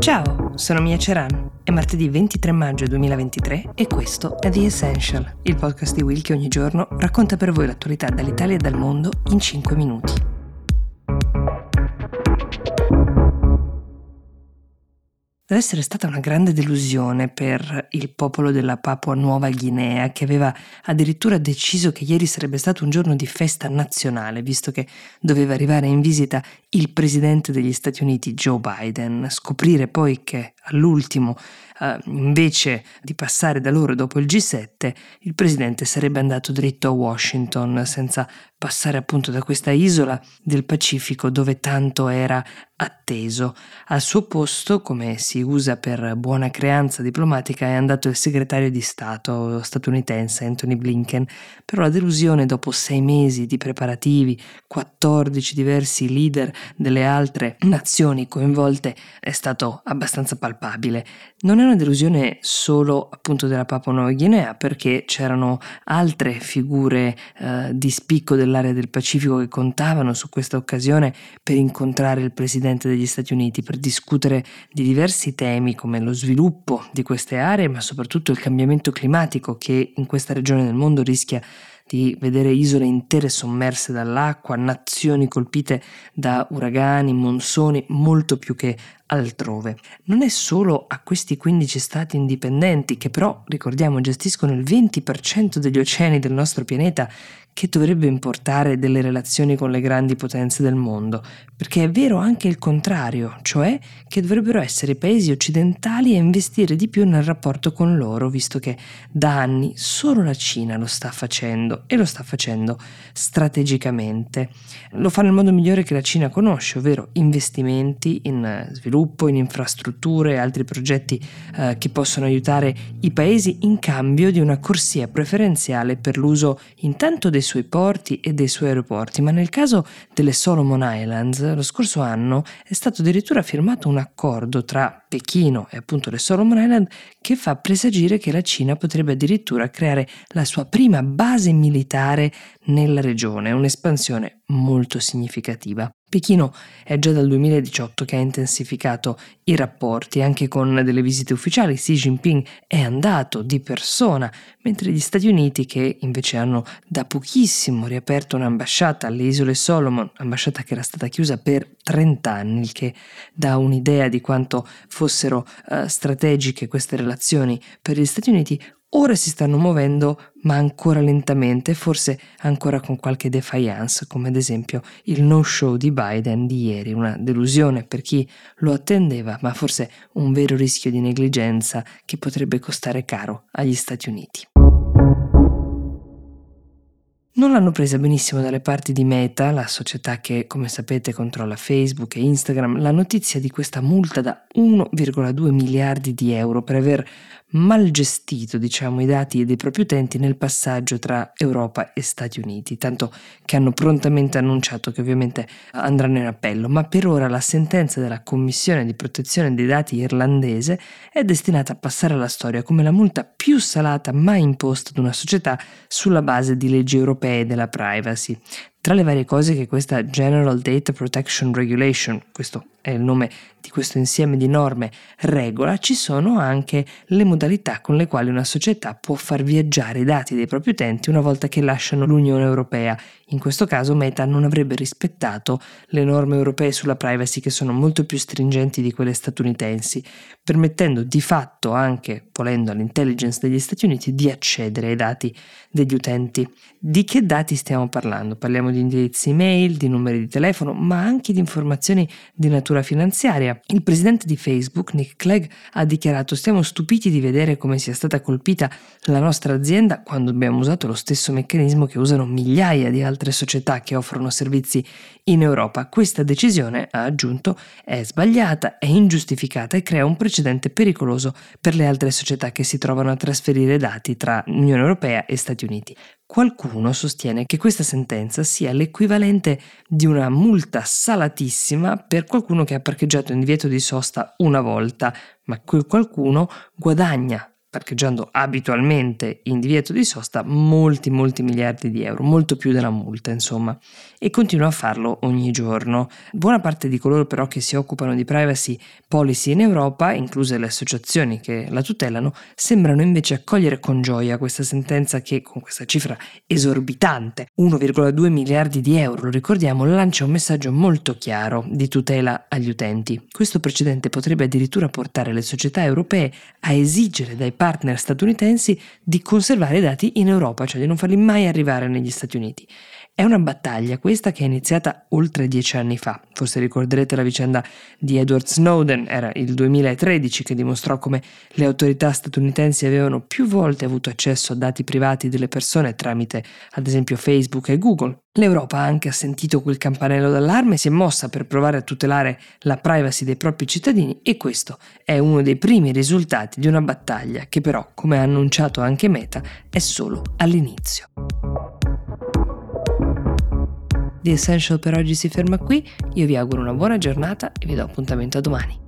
Ciao, sono Mia Ceran. È martedì 23 maggio 2023 e questo è The Essential, il podcast di Will che ogni giorno racconta per voi l'attualità dall'Italia e dal mondo in 5 minuti. Deve essere stata una grande delusione per il popolo della Papua Nuova Guinea, che aveva addirittura deciso che ieri sarebbe stato un giorno di festa nazionale, visto che doveva arrivare in visita il presidente degli Stati Uniti, Joe Biden. Scoprire poi che all'ultimo, eh, invece di passare da loro dopo il G7, il presidente sarebbe andato dritto a Washington senza passare appunto da questa isola del Pacifico dove tanto era atteso. Al suo posto, come si usa per buona creanza diplomatica, è andato il segretario di Stato statunitense Anthony Blinken, però la delusione dopo sei mesi di preparativi, 14 diversi leader delle altre nazioni coinvolte è stato abbastanza palpabile. Non è una delusione solo appunto della Papua Nuova Guinea, perché c'erano altre figure eh, di spicco del dell'area del Pacifico che contavano su questa occasione per incontrare il Presidente degli Stati Uniti, per discutere di diversi temi come lo sviluppo di queste aree, ma soprattutto il cambiamento climatico che in questa regione del mondo rischia di vedere isole intere sommerse dall'acqua, nazioni colpite da uragani, monsoni, molto più che altrove. Non è solo a questi 15 stati indipendenti, che però, ricordiamo, gestiscono il 20% degli oceani del nostro pianeta, che dovrebbe importare delle relazioni con le grandi potenze del mondo, perché è vero anche il contrario, cioè che dovrebbero essere i paesi occidentali a investire di più nel rapporto con loro, visto che da anni solo la Cina lo sta facendo e lo sta facendo strategicamente. Lo fa nel modo migliore che la Cina conosce, ovvero investimenti in sviluppo, in infrastrutture e altri progetti eh, che possono aiutare i paesi in cambio di una corsia preferenziale per l'uso intanto dei suoi porti e dei suoi aeroporti, ma nel caso delle Solomon Islands lo scorso anno è stato addirittura firmato un accordo tra Pechino e appunto le Solomon Island che fa presagire che la Cina potrebbe addirittura creare la sua prima base militare nella regione, un'espansione molto significativa. Pechino è già dal 2018 che ha intensificato i rapporti, anche con delle visite ufficiali. Xi Jinping è andato di persona, mentre gli Stati Uniti, che invece hanno da pochissimo riaperto un'ambasciata alle isole Solomon, ambasciata che era stata chiusa per 30 anni, il che dà un'idea di quanto fossero uh, strategiche queste relazioni per gli Stati Uniti, Ora si stanno muovendo, ma ancora lentamente, forse ancora con qualche defiance, come ad esempio il no-show di Biden di ieri, una delusione per chi lo attendeva, ma forse un vero rischio di negligenza che potrebbe costare caro agli Stati Uniti. Non l'hanno presa benissimo dalle parti di Meta, la società che, come sapete, controlla Facebook e Instagram, la notizia di questa multa da 1,2 miliardi di euro per aver mal gestito diciamo, i dati dei propri utenti nel passaggio tra Europa e Stati Uniti, tanto che hanno prontamente annunciato che ovviamente andranno in appello, ma per ora la sentenza della Commissione di protezione dei dati irlandese è destinata a passare alla storia come la multa più salata mai imposta ad una società sulla base di leggi europee della privacy. Tra le varie cose che questa General Data Protection Regulation, questo è il nome di questo insieme di norme, regola, ci sono anche le modalità con le quali una società può far viaggiare i dati dei propri utenti una volta che lasciano l'Unione Europea. In questo caso Meta non avrebbe rispettato le norme europee sulla privacy che sono molto più stringenti di quelle statunitensi, permettendo di fatto anche, volendo all'intelligence degli Stati Uniti, di accedere ai dati degli utenti. Di che dati stiamo parlando? Parliamo di indirizzi email, di numeri di telefono, ma anche di informazioni di natura finanziaria. Il presidente di Facebook, Nick Clegg, ha dichiarato stiamo stupiti di vedere come sia stata colpita la nostra azienda quando abbiamo usato lo stesso meccanismo che usano migliaia di altre società che offrono servizi in Europa. Questa decisione, ha aggiunto, è sbagliata, è ingiustificata e crea un precedente pericoloso per le altre società che si trovano a trasferire dati tra Unione Europea e Stati Uniti. Qualcuno sostiene che questa sentenza sia l'equivalente di una multa salatissima per qualcuno che ha parcheggiato in divieto di sosta una volta, ma quel qualcuno guadagna parcheggiando abitualmente in divieto di sosta, molti molti miliardi di euro, molto più della multa insomma, e continua a farlo ogni giorno. Buona parte di coloro però che si occupano di privacy policy in Europa, incluse le associazioni che la tutelano, sembrano invece accogliere con gioia questa sentenza che con questa cifra esorbitante, 1,2 miliardi di euro, lo ricordiamo, lancia un messaggio molto chiaro di tutela agli utenti. Questo precedente potrebbe addirittura portare le società europee a esigere dai partner statunitensi di conservare i dati in Europa, cioè di non farli mai arrivare negli Stati Uniti. È una battaglia questa che è iniziata oltre dieci anni fa. Forse ricorderete la vicenda di Edward Snowden, era il 2013 che dimostrò come le autorità statunitensi avevano più volte avuto accesso a dati privati delle persone tramite ad esempio Facebook e Google. L'Europa ha anche sentito quel campanello d'allarme e si è mossa per provare a tutelare la privacy dei propri cittadini e questo è uno dei primi risultati di una battaglia che però, come ha annunciato anche Meta, è solo all'inizio. The Essential per oggi si ferma qui, io vi auguro una buona giornata e vi do appuntamento a domani.